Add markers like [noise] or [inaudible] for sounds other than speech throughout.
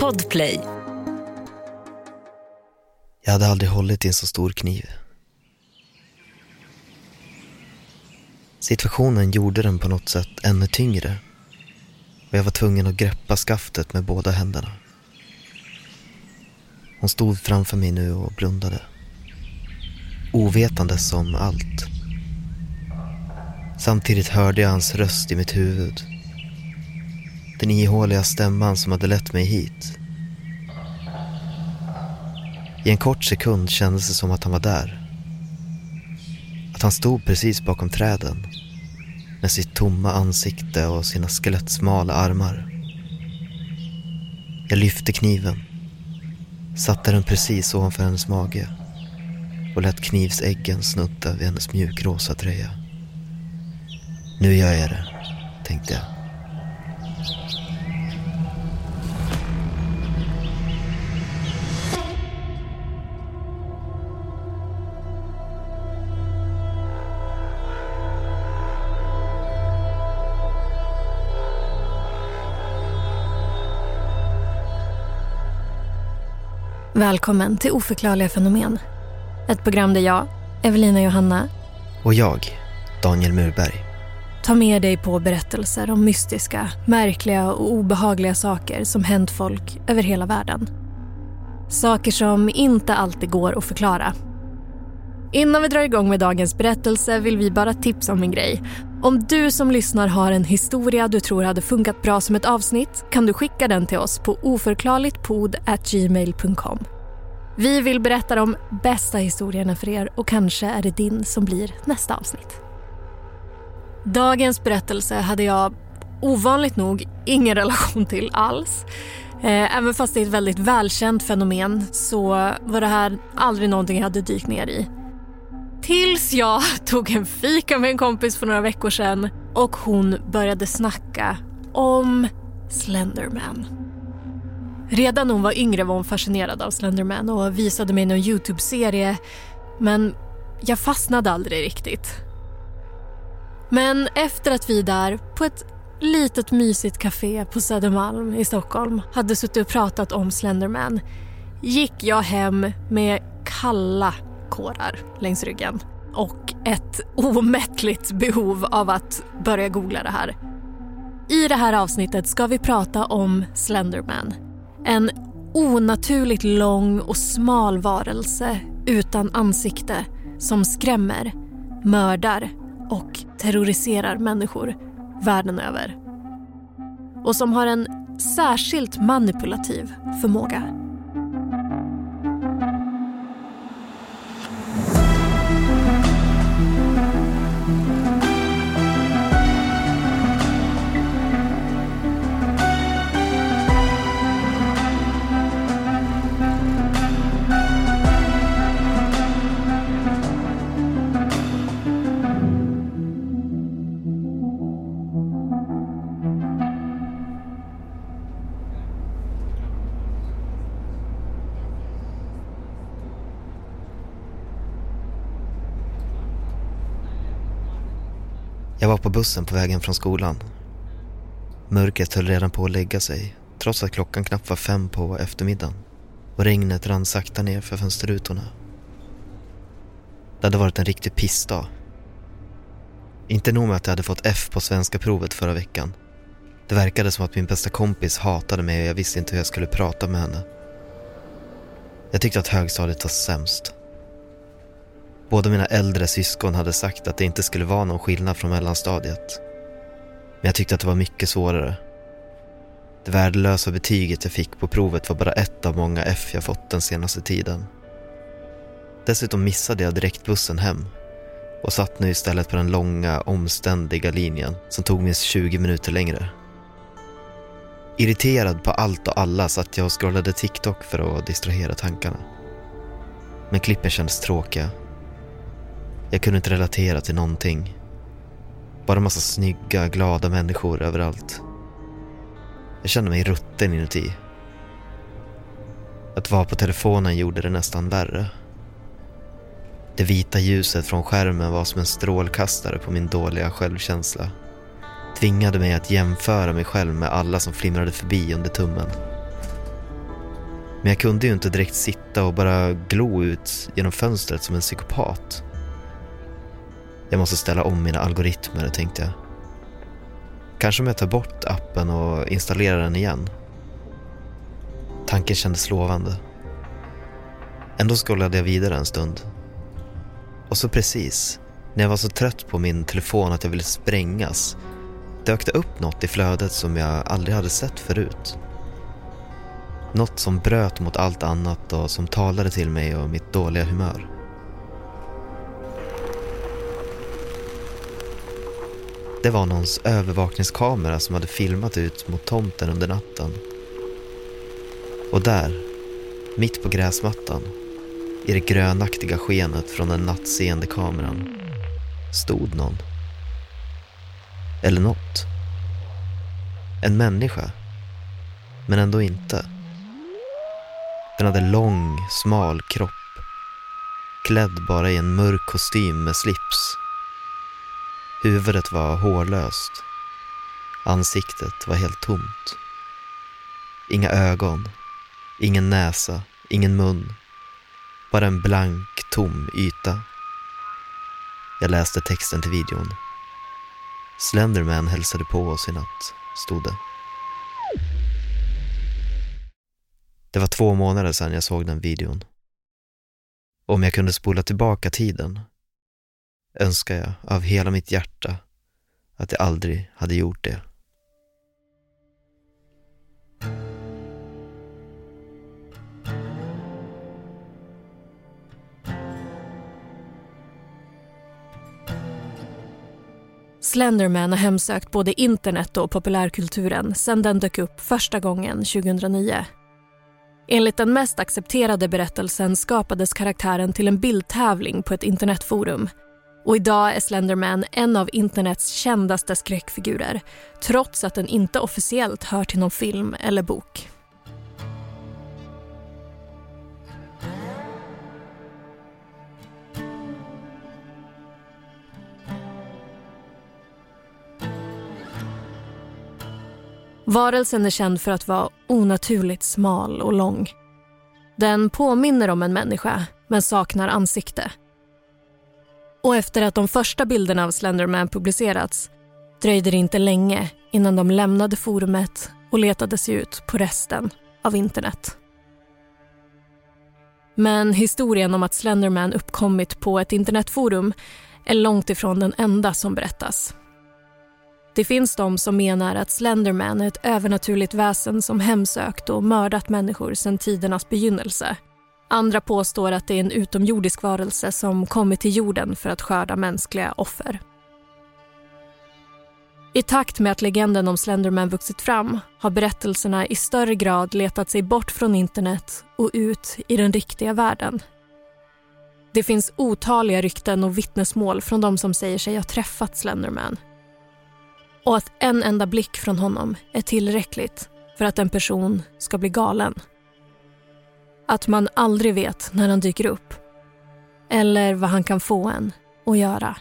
Podplay. Jag hade aldrig hållit i en så stor kniv. Situationen gjorde den på något sätt ännu tyngre och jag var tvungen att greppa skaftet med båda händerna. Hon stod framför mig nu och blundade. Ovetandes om allt. Samtidigt hörde jag hans röst i mitt huvud. Den ihåliga stämman som hade lett mig hit. I en kort sekund kändes det som att han var där. Att han stod precis bakom träden med sitt tomma ansikte och sina skelettsmala armar. Jag lyfte kniven, satte den precis ovanför hennes mage och lät knivsäggen snudda vid hennes mjukrosa tröja. Nu gör jag det, tänkte jag. Välkommen till Oförklarliga fenomen. Ett program där jag, Evelina Johanna, Och jag, Daniel Murberg, Ta med dig på berättelser om mystiska, märkliga och obehagliga saker som hänt folk över hela världen. Saker som inte alltid går att förklara. Innan vi drar igång med dagens berättelse vill vi bara tipsa om en grej. Om du som lyssnar har en historia du tror hade funkat bra som ett avsnitt kan du skicka den till oss på oförklarligtpod.gmail.com. Vi vill berätta de bästa historierna för er och kanske är det din som blir nästa avsnitt. Dagens berättelse hade jag ovanligt nog ingen relation till alls. Eh, även fast det är ett väldigt välkänt fenomen så var det här aldrig någonting jag hade dykt ner i. Tills jag [laughs] tog en fika med en kompis för några veckor sedan och hon började snacka om Slenderman. Redan när hon var yngre var hon fascinerad av Slenderman och visade mig någon Youtube-serie men jag fastnade aldrig riktigt. Men efter att vi där på ett litet mysigt café på Södermalm i Stockholm hade suttit och pratat om Slenderman gick jag hem med kalla kårar längs ryggen och ett omättligt behov av att börja googla det här. I det här avsnittet ska vi prata om Slenderman. En onaturligt lång och smal varelse utan ansikte som skrämmer, mördar och terroriserar människor världen över. Och som har en särskilt manipulativ förmåga. Bussen på vägen från skolan. Mörkret höll redan på att lägga sig trots att klockan knappt var fem på eftermiddagen och regnet rann sakta ner för fönsterrutorna. Det hade varit en riktig pissdag. Inte nog med att jag hade fått F på svenska provet förra veckan. Det verkade som att min bästa kompis hatade mig och jag visste inte hur jag skulle prata med henne. Jag tyckte att högstadiet var sämst. Båda mina äldre syskon hade sagt att det inte skulle vara någon skillnad från mellanstadiet. Men jag tyckte att det var mycket svårare. Det värdelösa betyget jag fick på provet var bara ett av många F jag fått den senaste tiden. Dessutom missade jag direktbussen hem och satt nu istället på den långa, omständiga linjen som tog minst 20 minuter längre. Irriterad på allt och alla satt jag och scrollade TikTok för att distrahera tankarna. Men klippen kändes tråkiga jag kunde inte relatera till någonting. Bara massa snygga, glada människor överallt. Jag kände mig rutten inuti. Att vara på telefonen gjorde det nästan värre. Det vita ljuset från skärmen var som en strålkastare på min dåliga självkänsla. tvingade mig att jämföra mig själv med alla som flimrade förbi under tummen. Men jag kunde ju inte direkt sitta och bara glo ut genom fönstret som en psykopat. Jag måste ställa om mina algoritmer, tänkte jag. Kanske om jag tar bort appen och installerar den igen. Tanken kändes lovande. Ändå scrollade jag vidare en stund. Och så precis, när jag var så trött på min telefon att jag ville sprängas, dök det upp något i flödet som jag aldrig hade sett förut. Något som bröt mot allt annat och som talade till mig och mitt dåliga humör. Det var någons övervakningskamera som hade filmat ut mot tomten under natten. Och där, mitt på gräsmattan, i det grönaktiga skenet från den nattseende kameran, stod någon. Eller något. En människa. Men ändå inte. Den hade lång, smal kropp. Klädd bara i en mörk kostym med slips. Huvudet var hårlöst. Ansiktet var helt tomt. Inga ögon, ingen näsa, ingen mun. Bara en blank, tom yta. Jag läste texten till videon. Slenderman hälsade på oss i natt, stod det. Det var två månader sedan jag såg den videon. Om jag kunde spola tillbaka tiden önskar jag av hela mitt hjärta att jag aldrig hade gjort det. Slenderman har hemsökt både internet och populärkulturen sedan den dök upp första gången 2009. Enligt den mest accepterade berättelsen skapades karaktären till en bildtävling på ett internetforum. Och idag är Slenderman en av internets kändaste skräckfigurer trots att den inte officiellt hör till någon film eller bok. Varelsen är känd för att vara onaturligt smal och lång. Den påminner om en människa, men saknar ansikte. Och efter att de första bilderna av Slenderman publicerats dröjde det inte länge innan de lämnade forumet och letade sig ut på resten av internet. Men historien om att Slenderman uppkommit på ett internetforum är långt ifrån den enda som berättas. Det finns de som menar att Slenderman är ett övernaturligt väsen som hemsökt och mördat människor sedan tidernas begynnelse. Andra påstår att det är en utomjordisk varelse som kommit till jorden för att skörda mänskliga offer. I takt med att legenden om Slenderman vuxit fram har berättelserna i större grad letat sig bort från internet och ut i den riktiga världen. Det finns otaliga rykten och vittnesmål från de som säger sig ha träffat Slenderman och att en enda blick från honom är tillräckligt för att en person ska bli galen. Att man aldrig vet när han dyker upp eller vad han kan få en att göra.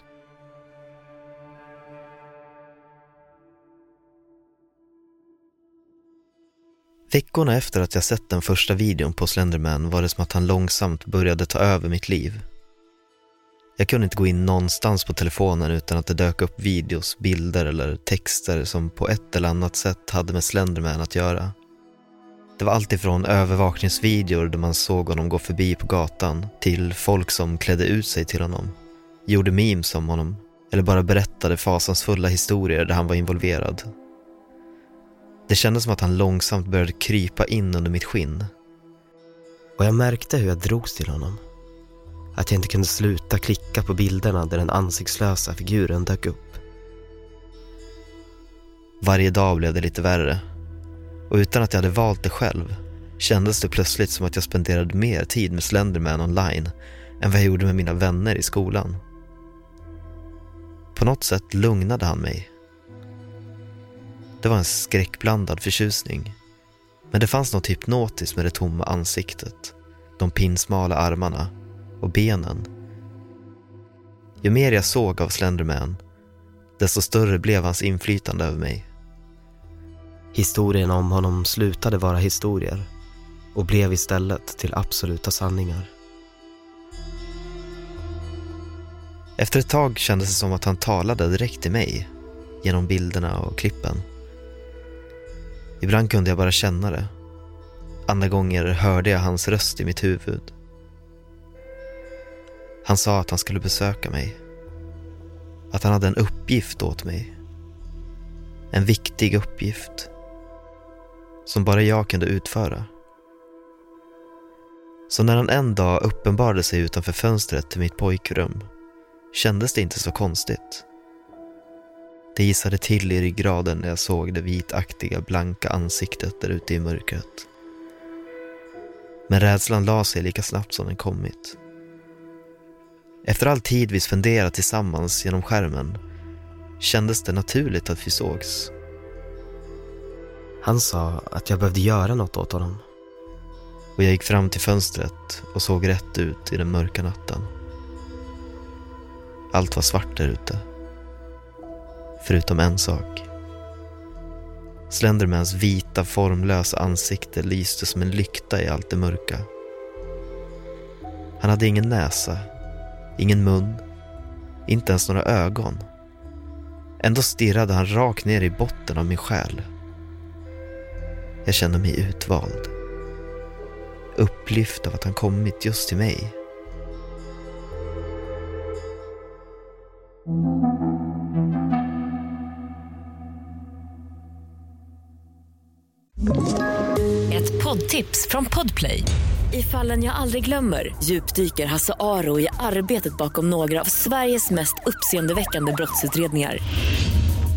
Veckorna efter att jag sett den första videon på Slenderman var det som att han långsamt började ta över mitt liv. Jag kunde inte gå in någonstans på telefonen utan att det dök upp videos, bilder eller texter som på ett eller annat sätt hade med Slenderman att göra. Det var alltifrån övervakningsvideor där man såg honom gå förbi på gatan till folk som klädde ut sig till honom, gjorde memes om honom eller bara berättade fasansfulla historier där han var involverad. Det kändes som att han långsamt började krypa in under mitt skinn. Och jag märkte hur jag drogs till honom. Att jag inte kunde sluta klicka på bilderna där den ansiktslösa figuren dök upp. Varje dag blev det lite värre. Och utan att jag hade valt det själv kändes det plötsligt som att jag spenderade mer tid med Slenderman online än vad jag gjorde med mina vänner i skolan. På något sätt lugnade han mig. Det var en skräckblandad förtjusning. Men det fanns något hypnotiskt med det tomma ansiktet, de pinsmala armarna och benen. Ju mer jag såg av Slenderman, desto större blev hans inflytande över mig. Historierna om honom slutade vara historier och blev istället till absoluta sanningar. Efter ett tag kändes det som att han talade direkt till mig genom bilderna och klippen. Ibland kunde jag bara känna det. Andra gånger hörde jag hans röst i mitt huvud. Han sa att han skulle besöka mig. Att han hade en uppgift åt mig. En viktig uppgift. Som bara jag kunde utföra. Så när han en dag uppenbarade sig utanför fönstret till mitt pojkrum kändes det inte så konstigt. Det gissade till i ryggraden när jag såg det vitaktiga, blanka ansiktet där ute i mörkret. Men rädslan la sig lika snabbt som den kommit. Efter all tid vi spenderat tillsammans genom skärmen kändes det naturligt att vi sågs. Han sa att jag behövde göra något åt honom. Och jag gick fram till fönstret och såg rätt ut i den mörka natten. Allt var svart där ute. Förutom en sak. Slendermans vita formlösa ansikte lyste som en lykta i allt det mörka. Han hade ingen näsa, ingen mun, inte ens några ögon. Ändå stirrade han rakt ner i botten av min själ. Jag kände mig utvald. Upplyft av att han kommit just till mig. Ett poddtips från Podplay. I fallen jag aldrig glömmer djupdyker Hasse Aro i arbetet bakom några av Sveriges mest uppseendeväckande brottsutredningar.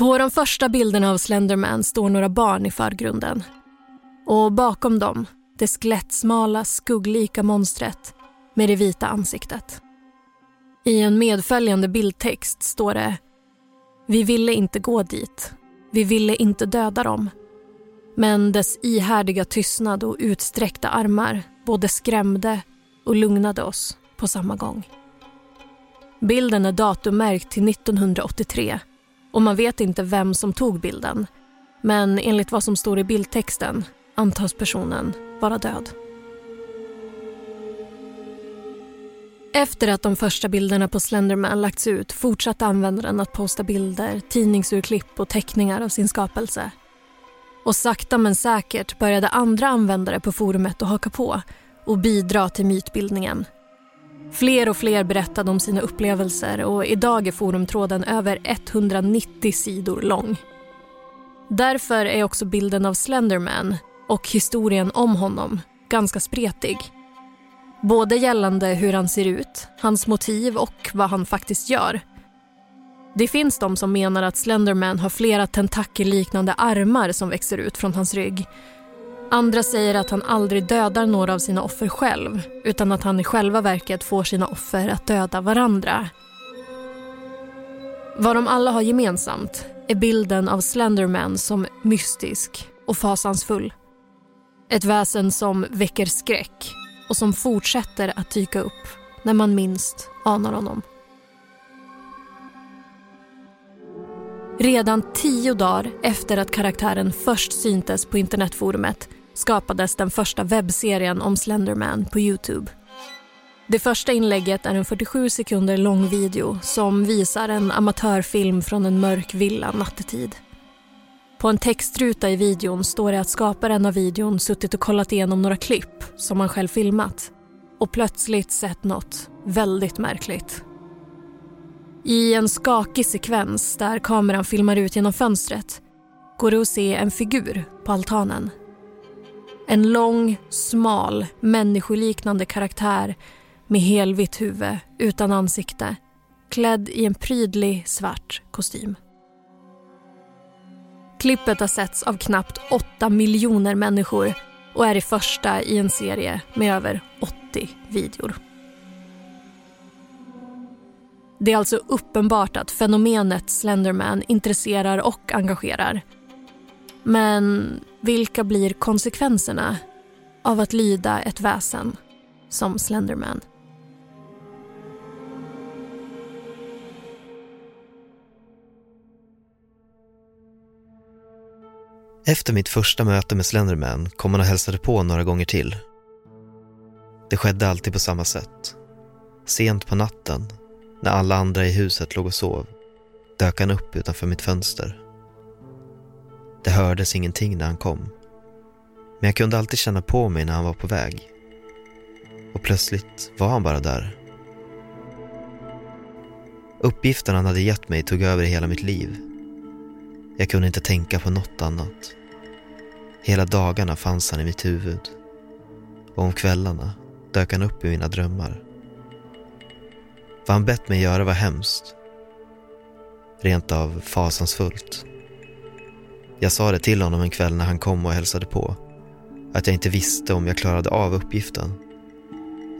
På de första bilderna av Slenderman står några barn i förgrunden. Och bakom dem det skelettsmala, skugglika monstret med det vita ansiktet. I en medföljande bildtext står det Vi ville inte gå dit. Vi ville inte döda dem. Men dess ihärdiga tystnad och utsträckta armar både skrämde och lugnade oss på samma gång. Bilden är datummärkt till 1983 och man vet inte vem som tog bilden. Men enligt vad som står i bildtexten antas personen vara död. Efter att de första bilderna på Slenderman lagts ut fortsatte användaren att posta bilder, tidningsurklipp och teckningar av sin skapelse. Och sakta men säkert började andra användare på forumet att haka på och bidra till mytbildningen. Fler och fler berättade om sina upplevelser och idag är forumtråden över 190 sidor lång. Därför är också bilden av Slenderman och historien om honom ganska spretig. Både gällande hur han ser ut, hans motiv och vad han faktiskt gör. Det finns de som menar att Slenderman har flera tentakelliknande armar som växer ut från hans rygg. Andra säger att han aldrig dödar några av sina offer själv utan att han i själva verket får sina offer att döda varandra. Vad de alla har gemensamt är bilden av Slenderman som mystisk och fasansfull. Ett väsen som väcker skräck och som fortsätter att dyka upp när man minst anar honom. Redan tio dagar efter att karaktären först syntes på internetforumet skapades den första webbserien om Slenderman på Youtube. Det första inlägget är en 47 sekunder lång video som visar en amatörfilm från en mörk villa nattetid. På en textruta i videon står det att skaparen av videon suttit och kollat igenom några klipp som han själv filmat och plötsligt sett något väldigt märkligt. I en skakig sekvens där kameran filmar ut genom fönstret går det att se en figur på altanen. En lång, smal, människoliknande karaktär med helvitt huvud utan ansikte klädd i en prydlig svart kostym. Klippet har setts av knappt 8 miljoner människor och är det första i en serie med över 80 videor. Det är alltså uppenbart att fenomenet Slenderman intresserar och engagerar. Men vilka blir konsekvenserna av att lyda ett väsen som Slenderman? Efter mitt första möte med Slenderman kom han och hälsade på några gånger till. Det skedde alltid på samma sätt. Sent på natten, när alla andra i huset låg och sov, dök han upp utanför mitt fönster. Det hördes ingenting när han kom. Men jag kunde alltid känna på mig när han var på väg. Och plötsligt var han bara där. Uppgiften han hade gett mig tog över hela mitt liv. Jag kunde inte tänka på något annat. Hela dagarna fanns han i mitt huvud. Och om kvällarna dök han upp i mina drömmar. Vad han bett mig göra var hemskt. Rent av fasansfullt. Jag sa det till honom en kväll när han kom och hälsade på. Att jag inte visste om jag klarade av uppgiften.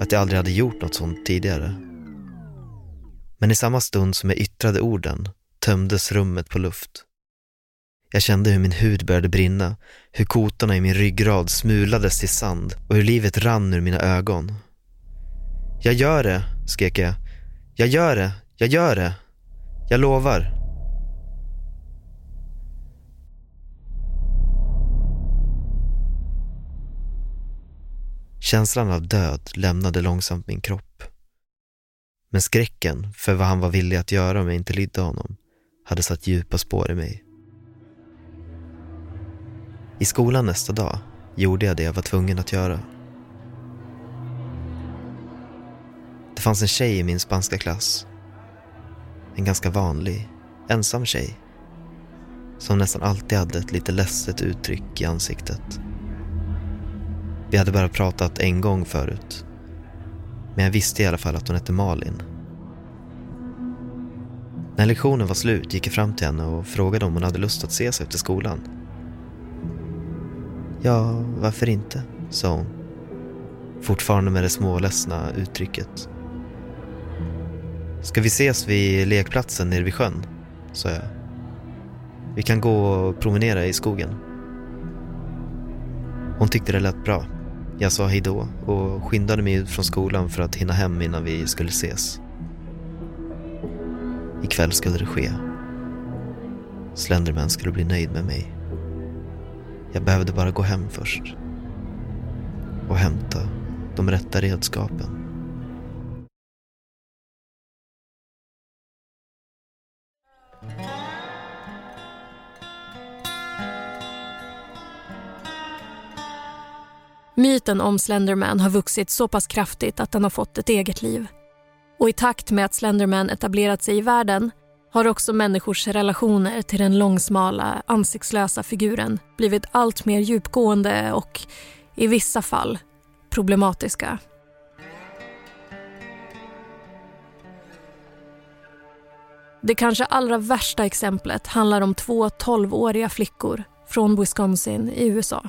Att jag aldrig hade gjort något sånt tidigare. Men i samma stund som jag yttrade orden tömdes rummet på luft. Jag kände hur min hud började brinna, hur kotorna i min ryggrad smulades till sand och hur livet rann ur mina ögon. Jag gör det, skrek jag. Jag gör det, jag gör det. Jag lovar. Känslan av död lämnade långsamt min kropp. Men skräcken för vad han var villig att göra om jag inte lydde honom hade satt djupa spår i mig. I skolan nästa dag gjorde jag det jag var tvungen att göra. Det fanns en tjej i min spanska klass. En ganska vanlig, ensam tjej. Som nästan alltid hade ett lite ledset uttryck i ansiktet. Vi hade bara pratat en gång förut. Men jag visste i alla fall att hon hette Malin. När lektionen var slut gick jag fram till henne och frågade om hon hade lust att ses efter skolan. Ja, varför inte? sa hon. Fortfarande med det småledsna uttrycket. Ska vi ses vid lekplatsen nere vid sjön? sa jag. Vi kan gå och promenera i skogen. Hon tyckte det lät bra. Jag sa hejdå och skyndade mig ut från skolan för att hinna hem innan vi skulle ses. Ikväll skulle det ske. Slenderman skulle bli nöjd med mig. Jag behövde bara gå hem först. Och hämta de rätta redskapen. Myten om Slenderman har vuxit så pass kraftigt att den har fått ett eget liv. Och i takt med att Slenderman etablerat sig i världen har också människors relationer till den långsmala, ansiktslösa figuren blivit allt mer djupgående och, i vissa fall, problematiska. Det kanske allra värsta exemplet handlar om två 12-åriga flickor från Wisconsin i USA.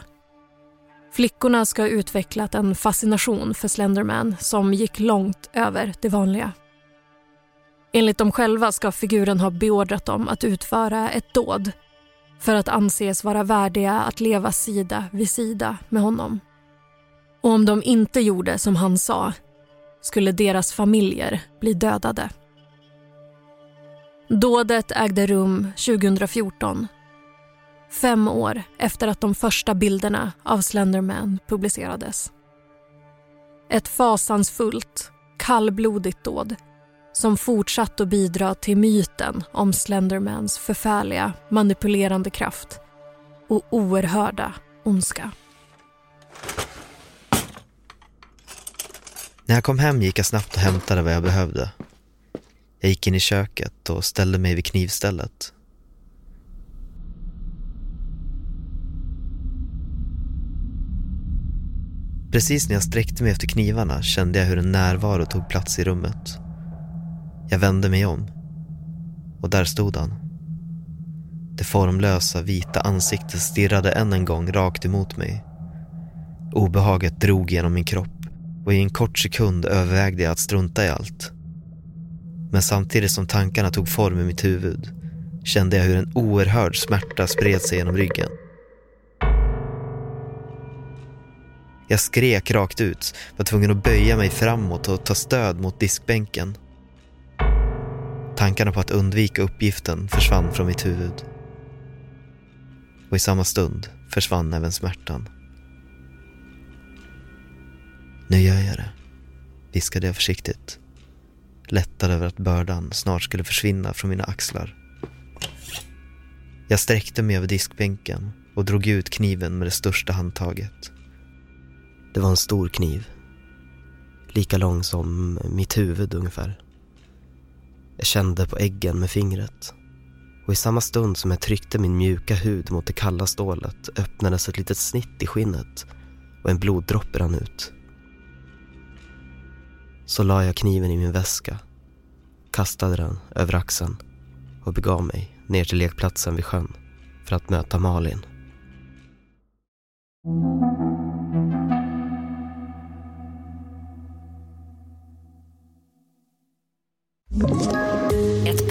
Flickorna ska ha utvecklat en fascination för Slenderman som gick långt över det vanliga. Enligt dem själva ska figuren ha beordrat dem att utföra ett dåd för att anses vara värdiga att leva sida vid sida med honom. Och om de inte gjorde som han sa skulle deras familjer bli dödade. Dådet ägde rum 2014 fem år efter att de första bilderna av Slenderman publicerades. Ett fasansfullt, kallblodigt dåd som fortsatt att bidra till myten om Slendermans förfärliga manipulerande kraft och oerhörda ondska. När jag kom hem gick jag snabbt och hämtade vad jag behövde. Jag gick in i köket och ställde mig vid knivstället. Precis när jag sträckte mig efter knivarna kände jag hur en närvaro tog plats i rummet. Jag vände mig om. Och där stod han. Det formlösa vita ansiktet stirrade än en gång rakt emot mig. Obehaget drog genom min kropp och i en kort sekund övervägde jag att strunta i allt. Men samtidigt som tankarna tog form i mitt huvud kände jag hur en oerhörd smärta spred sig genom ryggen. Jag skrek rakt ut, var tvungen att böja mig framåt och ta stöd mot diskbänken. Tankarna på att undvika uppgiften försvann från mitt huvud. Och i samma stund försvann även smärtan. Nu gör jag det, viskade jag försiktigt. Lättad över att bördan snart skulle försvinna från mina axlar. Jag sträckte mig över diskbänken och drog ut kniven med det största handtaget. Det var en stor kniv. Lika lång som mitt huvud ungefär. Jag kände på äggen med fingret. Och i samma stund som jag tryckte min mjuka hud mot det kalla stålet öppnades ett litet snitt i skinnet och en bloddroppe rann ut. Så la jag kniven i min väska, kastade den över axeln och begav mig ner till lekplatsen vid sjön för att möta Malin.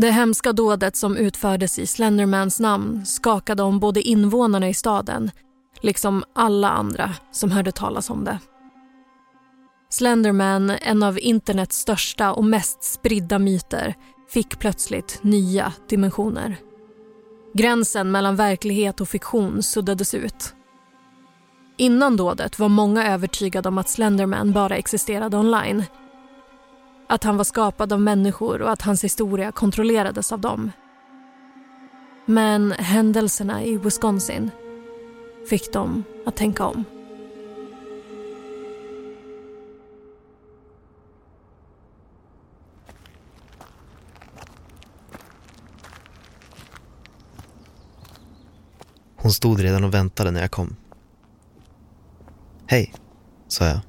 Det hemska dådet som utfördes i Slendermans namn skakade om både invånarna i staden liksom alla andra som hörde talas om det. Slenderman, en av internets största och mest spridda myter, fick plötsligt nya dimensioner. Gränsen mellan verklighet och fiktion suddades ut. Innan dådet var många övertygade om att Slenderman bara existerade online att han var skapad av människor och att hans historia kontrollerades av dem. Men händelserna i Wisconsin fick dem att tänka om. Hon stod redan och väntade när jag kom. Hej, sa jag.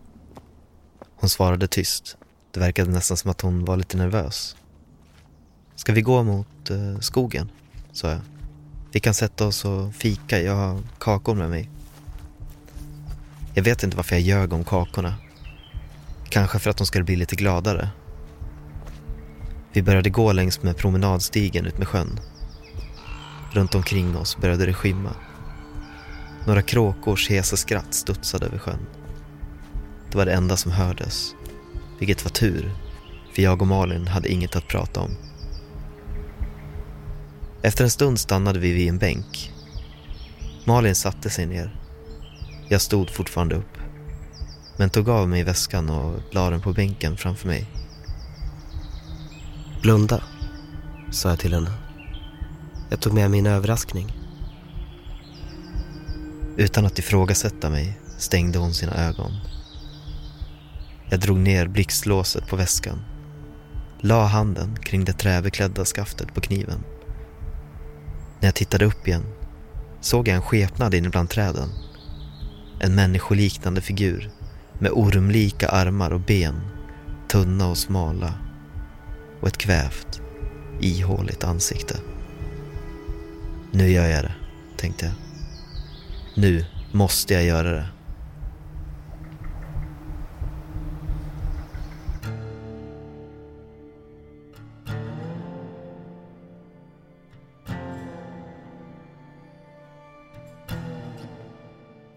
Hon svarade tyst. Det verkade nästan som att hon var lite nervös. Ska vi gå mot eh, skogen? sa jag. Vi kan sätta oss och fika, jag har kakor med mig. Jag vet inte varför jag ljög om kakorna. Kanske för att de skulle bli lite gladare. Vi började gå längs med promenadstigen ut med sjön. Runt omkring oss började det skymma. Några kråkors hesa skratt studsade över sjön. Det var det enda som hördes. Vilket var tur, för jag och Malin hade inget att prata om. Efter en stund stannade vi vid en bänk. Malin satte sig ner. Jag stod fortfarande upp. Men tog av mig väskan och la den på bänken framför mig. Blunda, sa jag till henne. Jag tog med min överraskning. Utan att ifrågasätta mig stängde hon sina ögon. Jag drog ner blixtlåset på väskan. La handen kring det träbeklädda skaftet på kniven. När jag tittade upp igen såg jag en skepnad inne bland träden. En människoliknande figur med ormlika armar och ben, tunna och smala och ett kvävt, ihåligt ansikte. Nu gör jag det, tänkte jag. Nu måste jag göra det.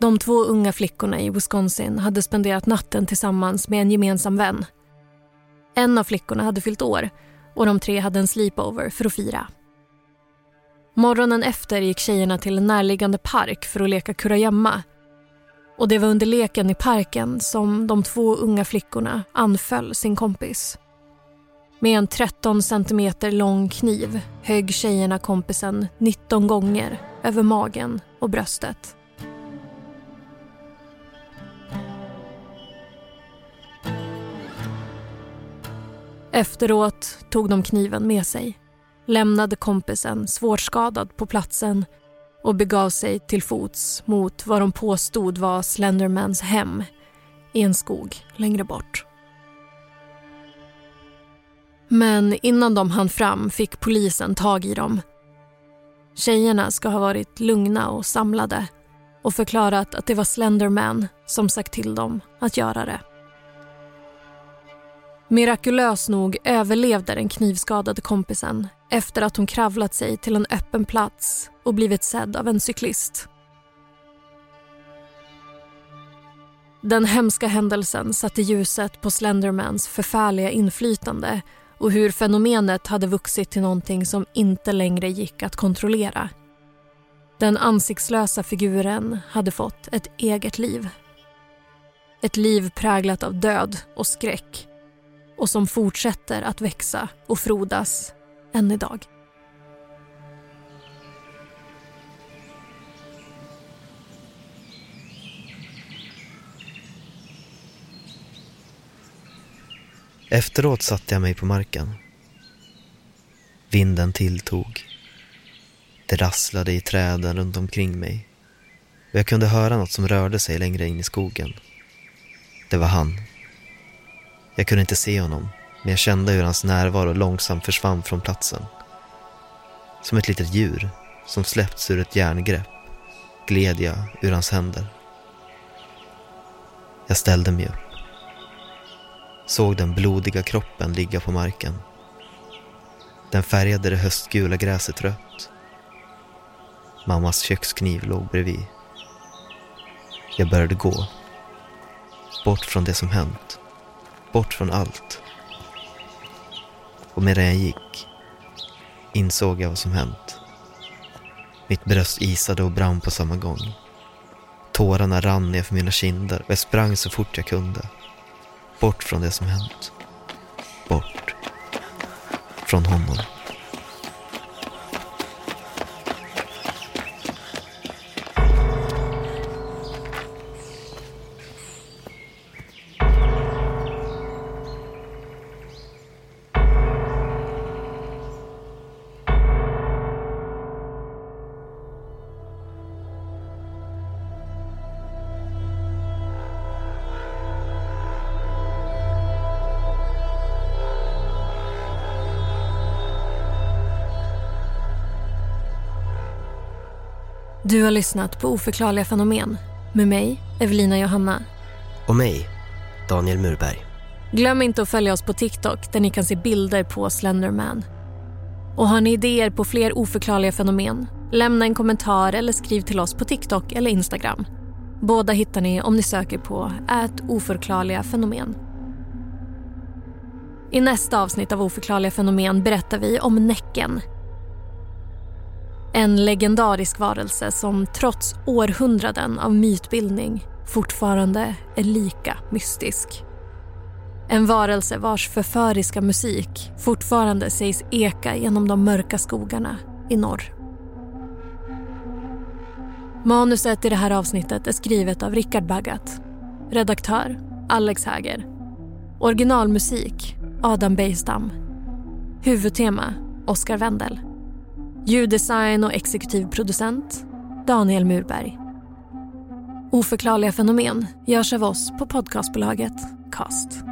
De två unga flickorna i Wisconsin hade spenderat natten tillsammans med en gemensam vän. En av flickorna hade fyllt år och de tre hade en sleepover för att fira. Morgonen efter gick tjejerna till en närliggande park för att leka kurragömma. Och det var under leken i parken som de två unga flickorna anföll sin kompis. Med en 13 centimeter lång kniv högg tjejerna kompisen 19 gånger över magen och bröstet. Efteråt tog de kniven med sig, lämnade kompisen svårt skadad på platsen och begav sig till fots mot vad de påstod var Slendermans hem i en skog längre bort. Men innan de hann fram fick polisen tag i dem. Tjejerna ska ha varit lugna och samlade och förklarat att det var Slenderman som sagt till dem att göra det. Mirakulöst nog överlevde den knivskadade kompisen efter att hon kravlat sig till en öppen plats och blivit sedd av en cyklist. Den hemska händelsen satte ljuset på Slendermans förfärliga inflytande och hur fenomenet hade vuxit till någonting som inte längre gick att kontrollera. Den ansiktslösa figuren hade fått ett eget liv. Ett liv präglat av död och skräck och som fortsätter att växa och frodas än idag. Efteråt satte jag mig på marken. Vinden tilltog. Det rasslade i träden runt omkring mig. Och jag kunde höra något som rörde sig längre in i skogen. Det var han. Jag kunde inte se honom, men jag kände hur hans närvaro långsamt försvann från platsen. Som ett litet djur som släppts ur ett järngrepp gled jag ur hans händer. Jag ställde mig upp såg den blodiga kroppen ligga på marken. Den färgade det höstgula gräset rött. Mammas kökskniv låg bredvid. Jag började gå. Bort från det som hänt. Bort från allt. Och medan jag gick insåg jag vad som hänt. Mitt bröst isade och brann på samma gång. Tårarna rann ner för mina kinder och jag sprang så fort jag kunde. Bort från det som hänt. Bort från honom. Lyssnat på Oförklarliga fenomen med mig, Evelina Johanna. Och mig, Daniel Murberg. Glöm inte att följa oss på TikTok där ni kan se bilder på Slenderman. Och har ni idéer på fler oförklarliga fenomen? Lämna en kommentar eller skriv till oss på TikTok eller Instagram. Båda hittar ni om ni söker på ät oförklarliga fenomen. I nästa avsnitt av Oförklarliga fenomen berättar vi om Näcken en legendarisk varelse som trots århundraden av mytbildning fortfarande är lika mystisk. En varelse vars förföriska musik fortfarande sägs eka genom de mörka skogarna i norr. Manuset i det här avsnittet är skrivet av Richard Baggat. Redaktör Alex Häger. Originalmusik Adam Bejstam. Huvudtema Oscar Wendel. Ljuddesign och exekutiv producent Daniel Murberg. Oförklarliga fenomen görs av oss på podcastbolaget Cast.